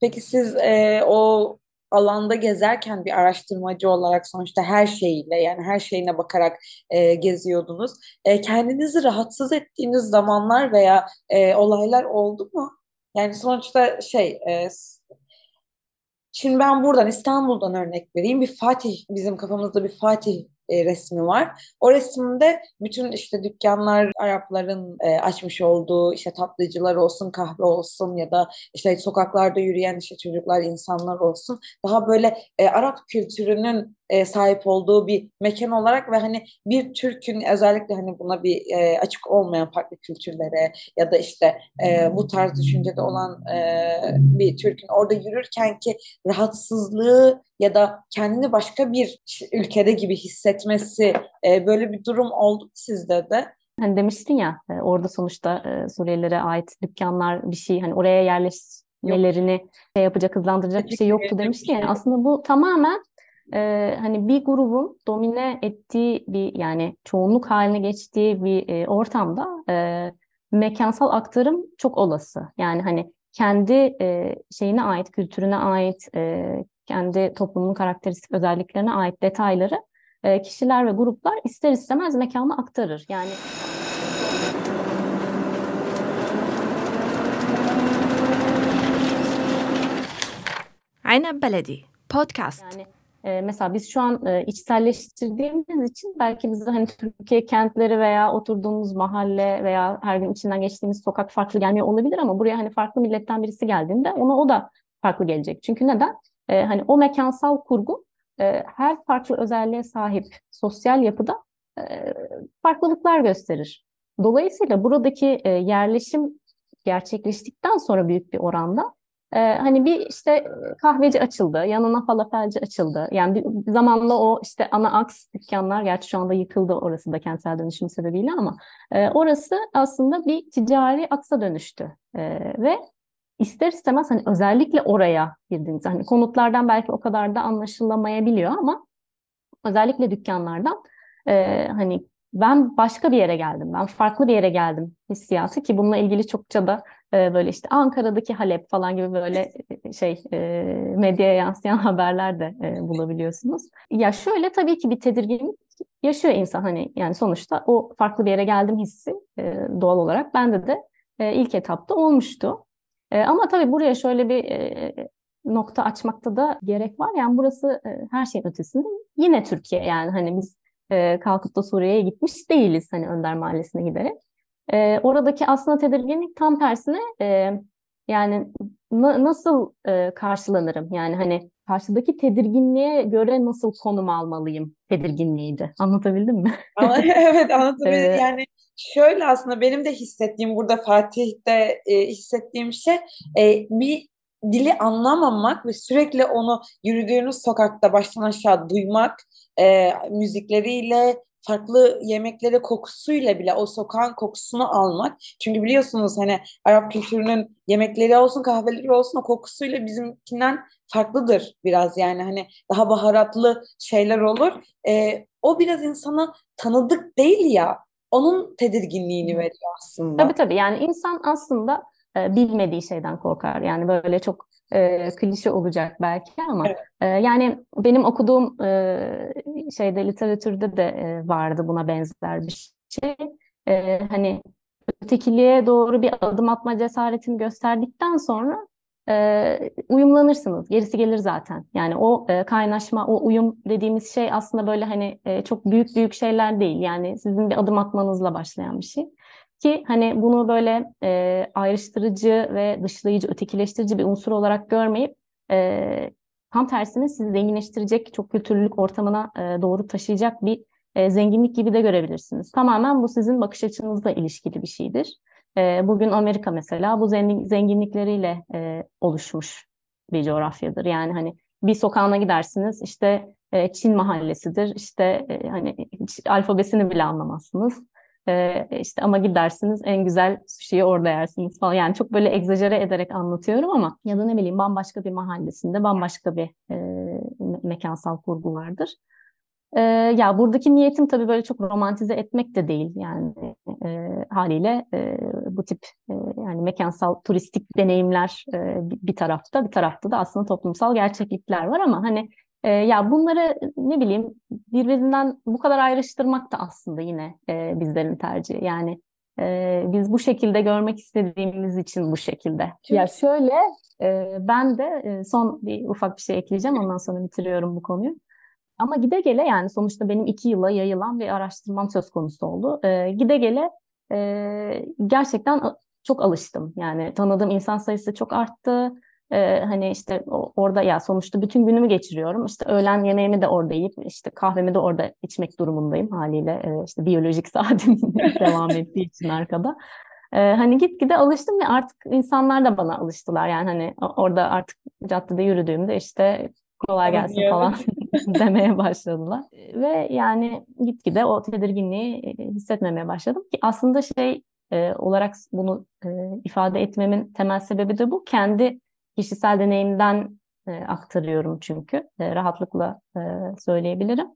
Peki siz e, o alanda gezerken bir araştırmacı olarak sonuçta her şeyiyle yani her şeyine bakarak e, geziyordunuz. E, kendinizi rahatsız ettiğiniz zamanlar veya e, olaylar oldu mu? Yani sonuçta şey e, Şimdi ben buradan İstanbul'dan örnek vereyim. Bir Fatih bizim kafamızda bir Fatih e, resmi var. O resimde bütün işte dükkanlar Arapların e, açmış olduğu işte tatlıcılar olsun, kahve olsun ya da işte sokaklarda yürüyen işte çocuklar, insanlar olsun. Daha böyle e, Arap kültürünün e, sahip olduğu bir mekan olarak ve hani bir Türk'ün özellikle hani buna bir e, açık olmayan farklı kültürlere ya da işte e, bu tarz düşüncede olan e, bir Türk'ün orada yürürken ki rahatsızlığı ya da kendini başka bir ülkede gibi hissetmesi e, böyle bir durum oldu sizde de? Hani demiştin ya e, orada sonuçta e, Suriyelilere ait dükkanlar bir şey hani oraya yerleşmelerini şey yapacak hızlandıracak bir şey yoktu demiştin yani aslında bu tamamen e, hani bir grubun domine ettiği bir yani çoğunluk haline geçtiği bir e, ortamda e, mekansal aktarım çok olası. Yani hani kendi e, şeyine ait, kültürüne ait, e, kendi toplumunun karakteristik özelliklerine ait detayları e, kişiler ve gruplar ister istemez mekana aktarır. Yani Aynen Beledi Podcast. Yani e, mesela biz şu an e, içselleştirdiğimiz için belki bize hani Türkiye kentleri veya oturduğumuz mahalle veya her gün içinden geçtiğimiz sokak farklı gelmiyor olabilir ama buraya hani farklı milletten birisi geldiğinde ona o da farklı gelecek. Çünkü neden? E, hani o mekansal kurgu e, her farklı özelliğe sahip sosyal yapıda e, farklılıklar gösterir. Dolayısıyla buradaki e, yerleşim gerçekleştikten sonra büyük bir oranda ee, hani bir işte kahveci açıldı, yanına falafelci açıldı. Yani bir, zamanla o işte ana aks dükkanlar, gerçi şu anda yıkıldı orası da kentsel dönüşüm sebebiyle ama e, orası aslında bir ticari aksa dönüştü. E, ve ister istemez hani özellikle oraya girdiğiniz hani konutlardan belki o kadar da anlaşılamayabiliyor ama özellikle dükkanlardan e, hani ben başka bir yere geldim, ben farklı bir yere geldim hissiyatı ki bununla ilgili çokça da e, böyle işte Ankara'daki Halep falan gibi böyle e, şey e, medyaya yansıyan haberler de e, bulabiliyorsunuz. Ya şöyle tabii ki bir tedirginlik yaşıyor insan hani yani sonuçta o farklı bir yere geldim hissi e, doğal olarak bende de e, ilk etapta olmuştu. E, ama tabii buraya şöyle bir e, nokta açmakta da gerek var. Yani burası e, her şeyin ötesinde yine Türkiye yani hani biz e, kalkıp da Suriye'ye gitmiş değiliz hani Önder Mahallesi'ne giderek. E, oradaki aslında tedirginlik tam tersine e, yani na, nasıl e, karşılanırım? Yani hani karşıdaki tedirginliğe göre nasıl konum almalıyım tedirginliğiydi. Anlatabildim mi? evet anlatabildim. yani şöyle aslında benim de hissettiğim burada Fatih'te e, hissettiğim şey e, bir dili anlamamak ve sürekli onu yürüdüğünüz sokakta baştan aşağı duymak, e, müzikleriyle, farklı yemekleri kokusuyla bile o sokağın kokusunu almak. Çünkü biliyorsunuz hani Arap kültürünün yemekleri olsun kahveleri olsun o kokusuyla bizimkinden farklıdır biraz yani hani daha baharatlı şeyler olur. Ee, o biraz insana tanıdık değil ya onun tedirginliğini veriyor aslında. Tabii tabii yani insan aslında e, bilmediği şeyden korkar. Yani böyle çok e, klişe olacak belki ama evet. e, yani benim okuduğum e, şeyde literatürde de e, vardı buna benzer bir şey. E, hani ötekiliğe doğru bir adım atma cesaretini gösterdikten sonra e, uyumlanırsınız. Gerisi gelir zaten. Yani o e, kaynaşma, o uyum dediğimiz şey aslında böyle hani e, çok büyük büyük şeyler değil. Yani sizin bir adım atmanızla başlayan bir şey. Ki hani bunu böyle e, ayrıştırıcı ve dışlayıcı, ötekileştirici bir unsur olarak görmeyip e, tam tersine sizi zenginleştirecek, çok kültürlülük ortamına e, doğru taşıyacak bir e, zenginlik gibi de görebilirsiniz. Tamamen bu sizin bakış açınızla ilişkili bir şeydir. E, bugün Amerika mesela bu zengin, zenginlikleriyle e, oluşmuş bir coğrafyadır. Yani hani bir sokağına gidersiniz işte e, Çin mahallesidir işte e, hani alfabesini bile anlamazsınız. Ee, işte ama gidersiniz en güzel sushi'yi orada yersiniz falan. Yani çok böyle egzajere ederek anlatıyorum ama ya da ne bileyim bambaşka bir mahallesinde bambaşka bir e, mekansal kurgu vardır. Ee, ya buradaki niyetim tabii böyle çok romantize etmek de değil yani e, haliyle e, bu tip e, yani mekansal turistik deneyimler e, bir tarafta bir tarafta da aslında toplumsal gerçeklikler var ama hani e, ya bunları ne bileyim birbirinden bu kadar ayrıştırmak da aslında yine e, bizlerin tercihi yani e, biz bu şekilde görmek istediğimiz için bu şekilde. Ya şöyle e, ben de e, son bir ufak bir şey ekleyeceğim ondan sonra bitiriyorum bu konuyu. Ama gide gele yani sonuçta benim iki yıla yayılan bir araştırmam söz konusu oldu. E, gide gele e, gerçekten çok alıştım. Yani tanıdığım insan sayısı çok arttı. E, hani işte orada ya sonuçta bütün günümü geçiriyorum. İşte öğlen yemeğimi de orada yiyip işte kahvemi de orada içmek durumundayım haliyle. E, işte biyolojik saatim devam ettiği için arkada. E, hani gitgide alıştım ve artık insanlar da bana alıştılar. Yani hani orada artık caddede yürüdüğümde işte kolay gelsin falan demeye başladılar. Ve yani gitgide o tedirginliği hissetmemeye başladım ki aslında şey e, olarak bunu e, ifade etmemin temel sebebi de bu. Kendi kişisel deneyimden e, aktarıyorum çünkü e, rahatlıkla e, söyleyebilirim.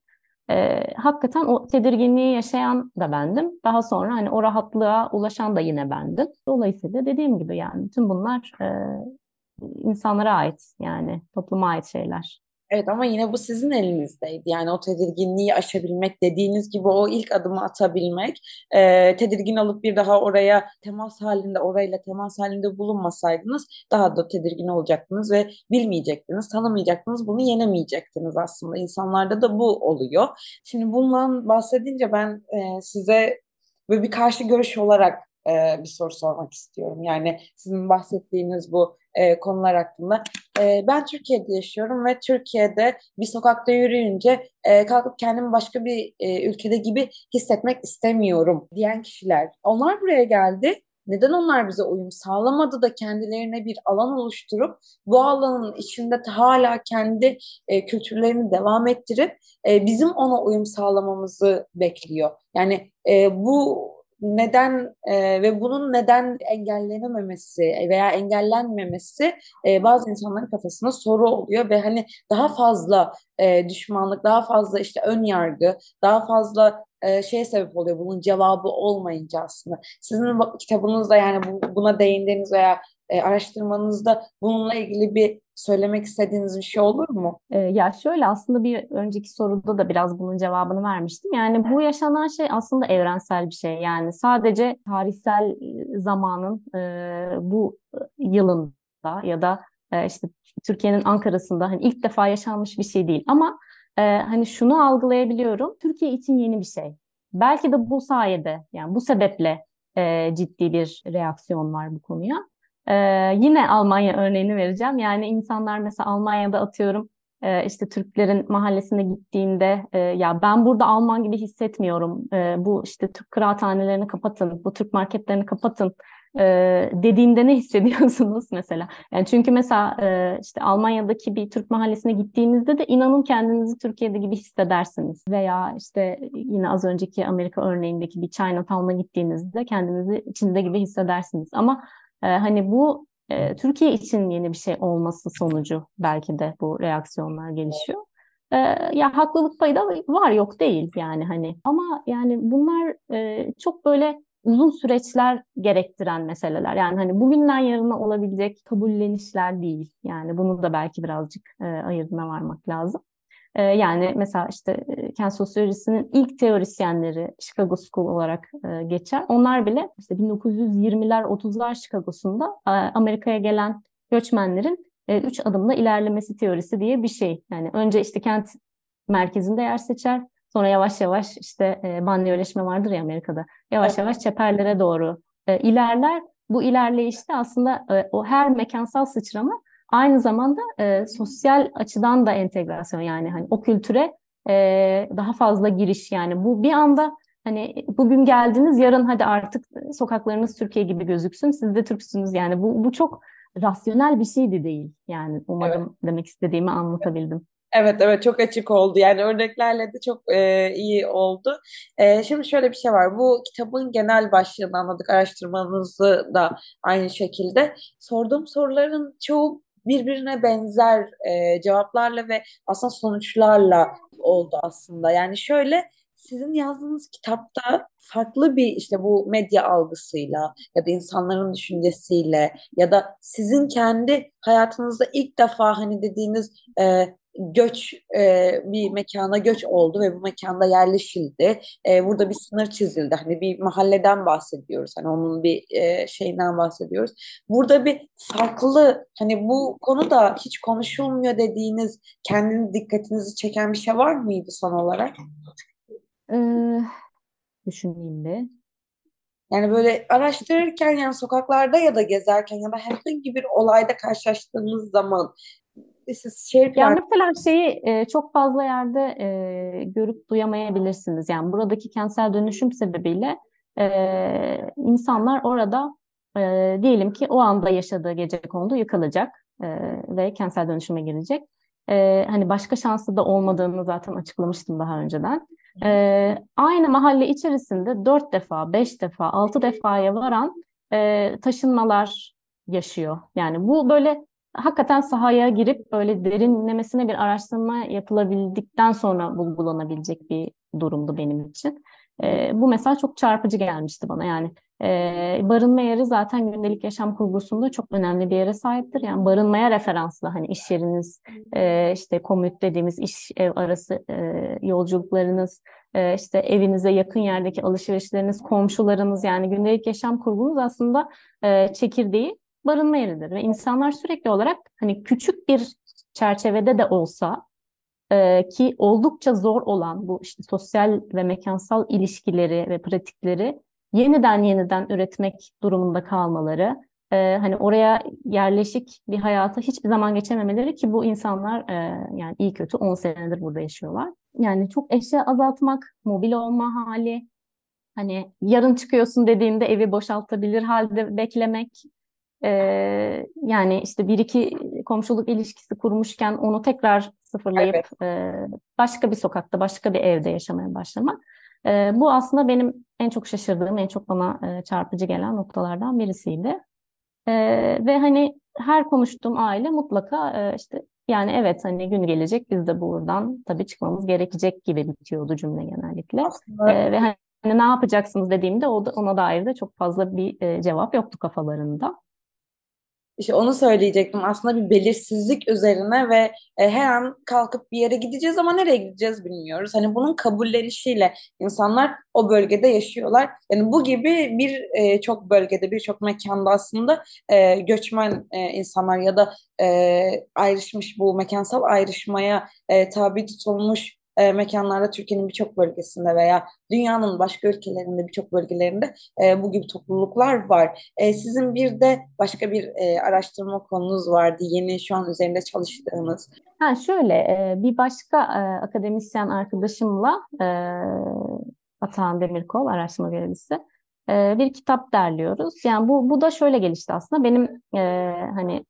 Hakikaten o tedirginliği yaşayan da bendim. Daha sonra hani o rahatlığa ulaşan da yine bendim. Dolayısıyla dediğim gibi yani bütün bunlar insanlara ait yani topluma ait şeyler. Evet ama yine bu sizin elinizdeydi. Yani o tedirginliği aşabilmek dediğiniz gibi o ilk adımı atabilmek, e, tedirgin alıp bir daha oraya temas halinde, orayla temas halinde bulunmasaydınız daha da tedirgin olacaktınız ve bilmeyecektiniz, tanımayacaktınız, bunu yenemeyecektiniz aslında. İnsanlarda da bu oluyor. Şimdi bundan bahsedince ben e, size böyle bir karşı görüş olarak e, bir soru sormak istiyorum. Yani sizin bahsettiğiniz bu e, konular hakkında. E, ben Türkiye'de yaşıyorum ve Türkiye'de bir sokakta yürüyünce e, kalkıp kendimi başka bir e, ülkede gibi hissetmek istemiyorum diyen kişiler. Onlar buraya geldi. Neden onlar bize uyum sağlamadı da kendilerine bir alan oluşturup bu alanın içinde hala kendi e, kültürlerini devam ettirip e, bizim ona uyum sağlamamızı bekliyor. Yani e, bu neden e, ve bunun neden engellenememesi veya engellenmemesi e, bazı insanların kafasında soru oluyor ve hani daha fazla e, düşmanlık, daha fazla işte ön yargı, daha fazla e, şey sebep oluyor bunun cevabı olmayınca aslında. Sizin kitabınızda yani bu, buna değindiğiniz veya e, araştırmanızda bununla ilgili bir söylemek istediğiniz bir şey olur mu? E, ya şöyle aslında bir önceki soruda da biraz bunun cevabını vermiştim. Yani bu yaşanan şey aslında evrensel bir şey. Yani sadece tarihsel zamanın e, bu yılında ya da e, işte Türkiye'nin Ankara'sında hani ilk defa yaşanmış bir şey değil. Ama e, hani şunu algılayabiliyorum. Türkiye için yeni bir şey. Belki de bu sayede yani bu sebeple e, ciddi bir reaksiyon var bu konuya. Ee, yine Almanya örneğini vereceğim. Yani insanlar mesela Almanya'da atıyorum e, işte Türklerin mahallesine gittiğinde e, ya ben burada Alman gibi hissetmiyorum. E, bu işte Türk kıraathanelerini kapatın, bu Türk marketlerini kapatın e, dediğinde ne hissediyorsunuz mesela? Yani çünkü mesela e, işte Almanya'daki bir Türk mahallesine gittiğinizde de inanın kendinizi Türkiye'de gibi hissedersiniz. Veya işte yine az önceki Amerika örneğindeki bir Chinatown'a gittiğinizde kendinizi içinde gibi hissedersiniz. Ama e, hani bu e, Türkiye için yeni bir şey olması sonucu belki de bu reaksiyonlar gelişiyor. E, ya haklılık payı da var yok değil yani hani ama yani bunlar e, çok böyle uzun süreçler gerektiren meseleler. Yani hani bugünden yarına olabilecek kabullenişler değil. Yani bunu da belki birazcık e, ayırdına varmak lazım. Ee, yani mesela işte e, kent sosyolojisinin ilk teorisyenleri Chicago School olarak e, geçer. Onlar bile işte 1920'ler 30'lar Chicago'sunda e, Amerika'ya gelen göçmenlerin üç adımla ilerlemesi teorisi diye bir şey. Yani önce işte kent merkezinde yer seçer. Sonra yavaş yavaş işte e, banliyöleşme vardır ya Amerika'da. Yavaş yavaş çeperlere doğru ilerler. Bu ilerleyişte aslında o her mekansal sıçrama Aynı zamanda e, sosyal açıdan da entegrasyon yani hani o kültüre e, daha fazla giriş yani bu bir anda hani bugün geldiniz yarın hadi artık sokaklarınız Türkiye gibi gözüksün siz de Türksünüz yani bu bu çok rasyonel bir şey de değil yani umarım evet. demek istediğimi anlatabildim. Evet evet çok açık oldu. Yani örneklerle de çok e, iyi oldu. E, şimdi şöyle bir şey var. Bu kitabın genel başlığını anladık. Araştırmanızı da aynı şekilde. Sorduğum soruların çoğu birbirine benzer e, cevaplarla ve aslında sonuçlarla oldu aslında. Yani şöyle sizin yazdığınız kitapta farklı bir işte bu medya algısıyla ya da insanların düşüncesiyle ya da sizin kendi hayatınızda ilk defa hani dediğiniz e, göç e, bir mekana göç oldu ve bu mekanda yerleşildi. E, burada bir sınır çizildi. Hani bir mahalleden bahsediyoruz. Hani onun bir e, şeyinden bahsediyoruz. Burada bir farklı hani bu konuda hiç konuşulmuyor dediğiniz kendiniz dikkatinizi çeken bir şey var mıydı son olarak? Ee, düşüneyim bir. Yani böyle araştırırken yani sokaklarda ya da gezerken ya da herhangi bir olayda karşılaştığınız zaman siz şehir Yani mesela şeyi e, çok fazla yerde e, görüp duyamayabilirsiniz. Yani buradaki kentsel dönüşüm sebebiyle e, insanlar orada e, diyelim ki o anda yaşadığı gecekondu yıkılacak e, ve kentsel dönüşüme girecek. E, hani başka şansı da olmadığını zaten açıklamıştım daha önceden. E, aynı mahalle içerisinde dört defa, beş defa, altı defaya varan e, taşınmalar yaşıyor. Yani bu böyle hakikaten sahaya girip böyle derinlemesine bir araştırma yapılabildikten sonra bulgulanabilecek bir durumdu benim için. E, bu mesela çok çarpıcı gelmişti bana. Yani e, barınma yeri zaten gündelik yaşam kurgusunda çok önemli bir yere sahiptir. Yani barınmaya referanslı hani iş yeriniz, e, işte komüt dediğimiz iş ev arası e, yolculuklarınız, e, işte evinize yakın yerdeki alışverişleriniz, komşularınız yani gündelik yaşam kurgunuz aslında e, çekirdeği barınma yeridir. Ve insanlar sürekli olarak hani küçük bir çerçevede de olsa e, ki oldukça zor olan bu işte sosyal ve mekansal ilişkileri ve pratikleri yeniden yeniden üretmek durumunda kalmaları, e, hani oraya yerleşik bir hayata hiçbir zaman geçememeleri ki bu insanlar e, yani iyi kötü 10 senedir burada yaşıyorlar. Yani çok eşya azaltmak, mobil olma hali, hani yarın çıkıyorsun dediğinde evi boşaltabilir halde beklemek, ee, yani işte bir iki komşuluk ilişkisi kurmuşken onu tekrar sıfırlayıp evet. e, başka bir sokakta, başka bir evde yaşamaya başlamak. E, bu aslında benim en çok şaşırdığım, en çok bana e, çarpıcı gelen noktalardan birisiydi. E, ve hani her konuştuğum aile mutlaka e, işte yani evet hani gün gelecek biz de buradan tabii çıkmamız gerekecek gibi bitiyordu cümle genellikle. Aslında... E, ve hani ne yapacaksınız dediğimde o da, ona dair de çok fazla bir e, cevap yoktu kafalarında. İşte onu söyleyecektim. Aslında bir belirsizlik üzerine ve e, her an kalkıp bir yere gideceğiz ama nereye gideceğiz bilmiyoruz. Hani bunun kabullenişiyle insanlar o bölgede yaşıyorlar. Yani bu gibi bir e, çok bölgede, birçok mekanda aslında e, göçmen e, insanlar ya da e, ayrışmış bu mekansal ayrışmaya e, tabi tutulmuş e, mekanlarda Türkiye'nin birçok bölgesinde veya dünyanın başka ülkelerinde birçok bölgelerinde e, bu gibi topluluklar var. E, sizin bir de başka bir e, araştırma konunuz vardı. Yeni şu an üzerinde çalıştığınız. Ha şöyle e, bir başka e, akademisyen arkadaşımla e, Atahan Demirkol araştırma görevlisi e, bir kitap derliyoruz. Yani bu bu da şöyle gelişti aslında. Benim e, hani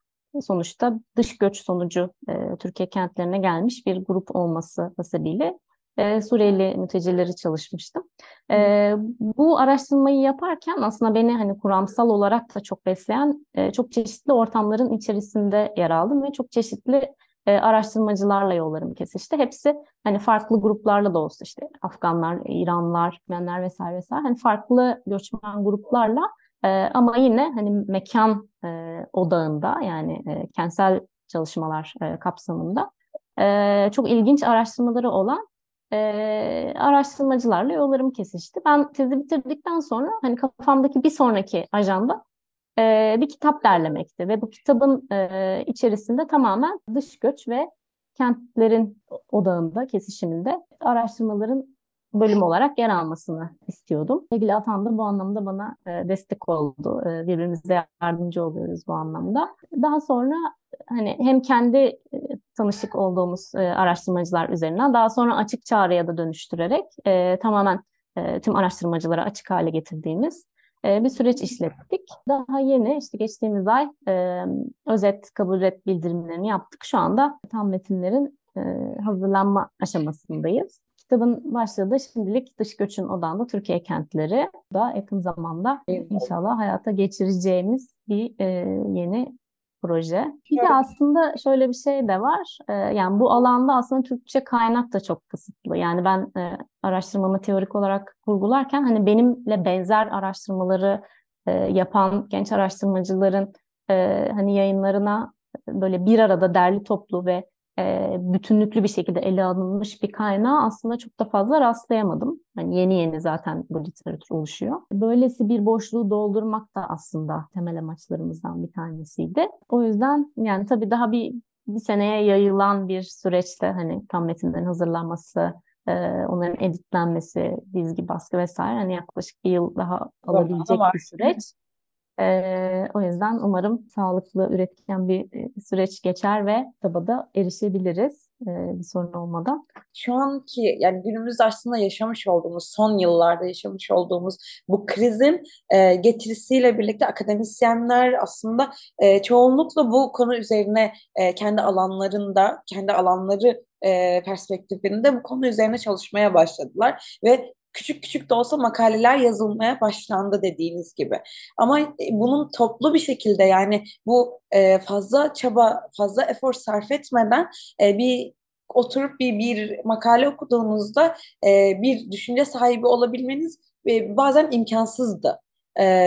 sonuçta dış göç sonucu e, Türkiye kentlerine gelmiş bir grup olması hasebiyle e, Suriyeli mültecileri çalışmıştım. E, bu araştırmayı yaparken aslında beni hani kuramsal olarak da çok besleyen e, çok çeşitli ortamların içerisinde yer aldım ve çok çeşitli e, araştırmacılarla yollarım kesişti. Hepsi hani farklı gruplarla da olsa işte Afganlar, İranlar, Ermeniler vesaire vesaire hani farklı göçmen gruplarla e, ama yine hani mekan e, odağında yani e, kentsel çalışmalar e, kapsamında e, çok ilginç araştırmaları olan e, araştırmacılarla yollarım kesişti. Ben tezi bitirdikten sonra hani kafamdaki bir sonraki ajanda e, bir kitap derlemekti ve bu kitabın e, içerisinde tamamen dış göç ve kentlerin odağında, kesişiminde araştırmaların bölüm olarak yer almasını istiyordum. Sevgili Atan da bu anlamda bana e, destek oldu. E, birbirimize yardımcı oluyoruz bu anlamda. Daha sonra hani hem kendi e, tanışık olduğumuz araştırmacılar üzerinden daha sonra açık çağrıya da dönüştürerek tamamen tüm araştırmacılara açık hale getirdiğimiz bir süreç işlettik. Daha yeni işte geçtiğimiz ay özet kabul et bildirimlerini yaptık. Şu anda tam metinlerin hazırlanma aşamasındayız. Kitabın başlığı da şimdilik dış göçün odağında Türkiye kentleri. Da yakın zamanda inşallah hayata geçireceğimiz bir e, yeni proje. Bir de aslında şöyle bir şey de var. E, yani bu alanda aslında Türkçe kaynak da çok kısıtlı. Yani ben e, araştırmamı teorik olarak kurgularken hani benimle benzer araştırmaları e, yapan genç araştırmacıların e, hani yayınlarına böyle bir arada derli toplu ve e, bütünlüklü bir şekilde ele alınmış bir kaynağı aslında çok da fazla rastlayamadım. Hani yeni yeni zaten bu literatür oluşuyor. Böylesi bir boşluğu doldurmak da aslında temel amaçlarımızdan bir tanesiydi. O yüzden yani tabii daha bir bir seneye yayılan bir süreçte hani tam metinlerin hazırlanması, e, onların editlenmesi, dizgi, baskı vesaire hani yaklaşık bir yıl daha alabilecek bir süreç. Ee, o yüzden umarım sağlıklı, üretken bir e, süreç geçer ve tabada erişebiliriz e, bir sorun olmadan. Şu anki yani günümüzde aslında yaşamış olduğumuz, son yıllarda yaşamış olduğumuz bu krizin e, getirisiyle birlikte akademisyenler aslında e, çoğunlukla bu konu üzerine e, kendi alanlarında, kendi alanları e, perspektifinde bu konu üzerine çalışmaya başladılar ve küçük küçük de olsa makaleler yazılmaya başlandı dediğiniz gibi. Ama e, bunun toplu bir şekilde yani bu e, fazla çaba, fazla efor sarf etmeden e, bir oturup bir, bir makale okuduğunuzda bir düşünce sahibi olabilmeniz bazen imkansızdı.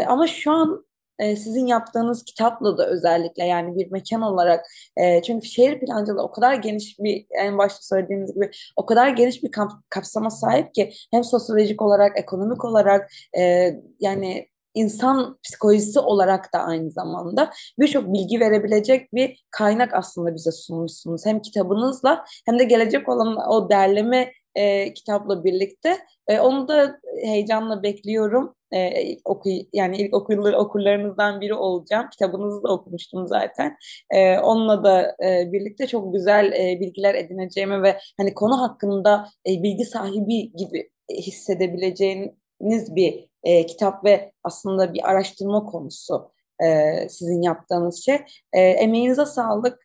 ama şu an e, sizin yaptığınız kitapla da özellikle yani bir mekan olarak e, çünkü şehir plancılığı o kadar geniş bir en başta söylediğiniz gibi o kadar geniş bir kap, kapsama sahip ki hem sosyolojik olarak ekonomik olarak e, yani insan psikolojisi olarak da aynı zamanda birçok bilgi verebilecek bir kaynak aslında bize sunmuşsunuz. Hem kitabınızla hem de gelecek olan o derleme e, kitapla birlikte. E, onu da heyecanla bekliyorum. E, oku, yani ilk okur, okurlarınızdan biri olacağım. Kitabınızı da okumuştum zaten. E, onunla da e, birlikte çok güzel e, bilgiler edineceğimi ve hani konu hakkında e, bilgi sahibi gibi hissedebileceğiniz bir e, kitap ve aslında bir araştırma konusu e, sizin yaptığınız şey. E, emeğinize sağlık.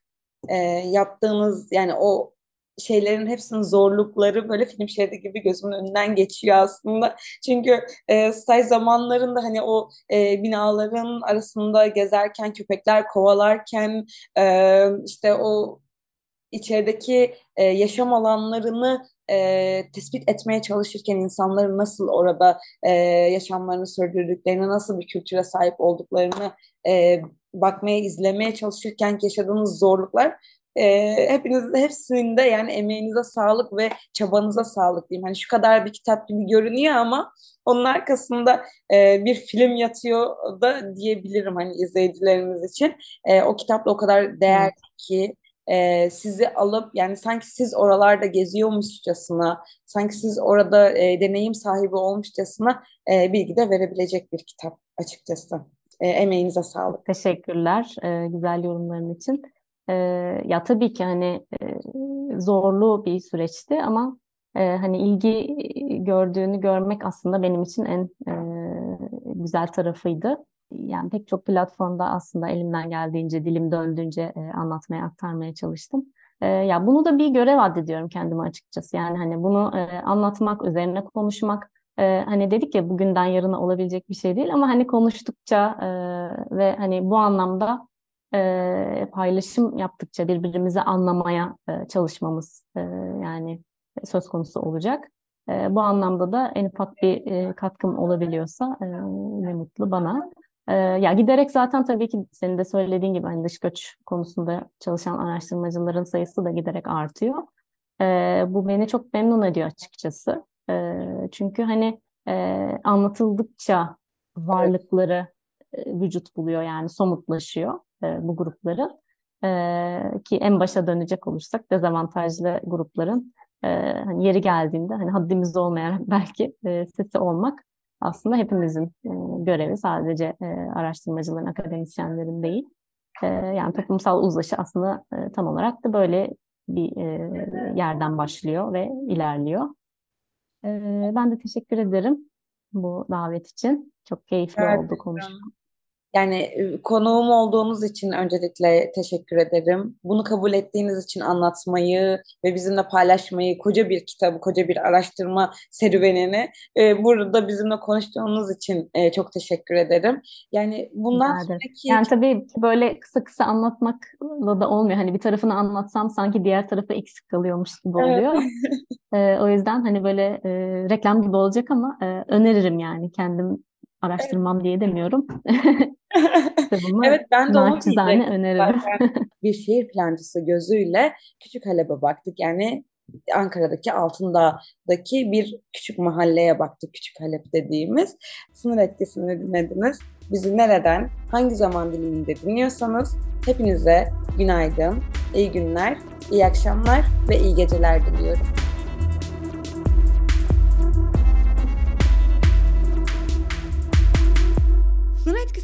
E, yaptığınız yani o şeylerin hepsinin zorlukları böyle film şeridi gibi gözümün önünden geçiyor aslında. Çünkü e, staj zamanlarında hani o e, binaların arasında gezerken, köpekler kovalarken e, işte o içerideki e, yaşam alanlarını e, tespit etmeye çalışırken insanların nasıl orada e, yaşamlarını sürdürdüklerini, nasıl bir kültüre sahip olduklarını e, bakmaya, izlemeye çalışırken yaşadığınız zorluklar e, hepiniz hepsinde yani emeğinize sağlık ve çabanıza sağlık diyeyim. Hani şu kadar bir kitap gibi görünüyor ama onun arkasında e, bir film yatıyor da diyebilirim hani izleyicilerimiz için. E, o kitap da o kadar değerli ki e, sizi alıp yani sanki siz oralarda geziyormuşçasına, sanki siz orada e, deneyim sahibi olmuşçasına e, bilgi de verebilecek bir kitap açıkçası. E, emeğinize sağlık. Teşekkürler e, güzel yorumların için. E, ya tabii ki hani e, zorlu bir süreçti ama e, hani ilgi gördüğünü görmek aslında benim için en e, güzel tarafıydı. Yani pek çok platformda aslında elimden geldiğince, dilim döndüğünce e, anlatmaya, aktarmaya çalıştım. E, ya bunu da bir görev addediyorum kendime açıkçası. Yani hani bunu e, anlatmak, üzerine konuşmak, e, hani dedik ya bugünden yarına olabilecek bir şey değil ama hani konuştukça e, ve hani bu anlamda e, paylaşım yaptıkça birbirimizi anlamaya e, çalışmamız e, yani söz konusu olacak. E, bu anlamda da en ufak bir e, katkım olabiliyorsa e, ne mutlu bana. E, ya giderek zaten tabii ki senin de söylediğin gibi hani dış göç konusunda çalışan araştırmacıların sayısı da giderek artıyor. E, bu beni çok memnun ediyor açıkçası. E, çünkü hani e, anlatıldıkça varlıkları e, vücut buluyor yani somutlaşıyor e, bu grupları. E, ki en başa dönecek olursak dezavantajlı grupların e, hani yeri geldiğinde hani haddimiz olmayan belki e, sesi olmak aslında hepimizin e, görevi sadece e, araştırmacıların, akademisyenlerin değil. E, yani toplumsal uzlaşı aslında e, tam olarak da böyle bir e, yerden başlıyor ve ilerliyor. E, ben de teşekkür ederim bu davet için. Çok keyifli evet, oldu konuşmak. Yani e, konuğum olduğunuz için öncelikle teşekkür ederim. Bunu kabul ettiğiniz için anlatmayı ve bizimle paylaşmayı, koca bir kitabı, koca bir araştırma serüvenini e, burada bizimle konuştuğunuz için e, çok teşekkür ederim. Yani bundan ederim. sonraki Yani tabii böyle kısa kısa anlatmakla da olmuyor. Hani bir tarafını anlatsam sanki diğer tarafı eksik kalıyormuş gibi Evet. oluyor. Ee, o yüzden hani böyle e, reklam gibi olacak ama e, öneririm yani kendim araştırmam diye demiyorum. Evet ben de onu öneririm. Bir şehir plancısı gözüyle Küçük Halep'e baktık. Yani Ankara'daki Altındağ'daki bir küçük mahalleye baktık. Küçük Halep dediğimiz. Sınır etkisini dinlediniz. Bizi nereden, hangi zaman diliminde dinliyorsanız hepinize günaydın, iyi günler, iyi akşamlar ve iyi geceler diliyorum.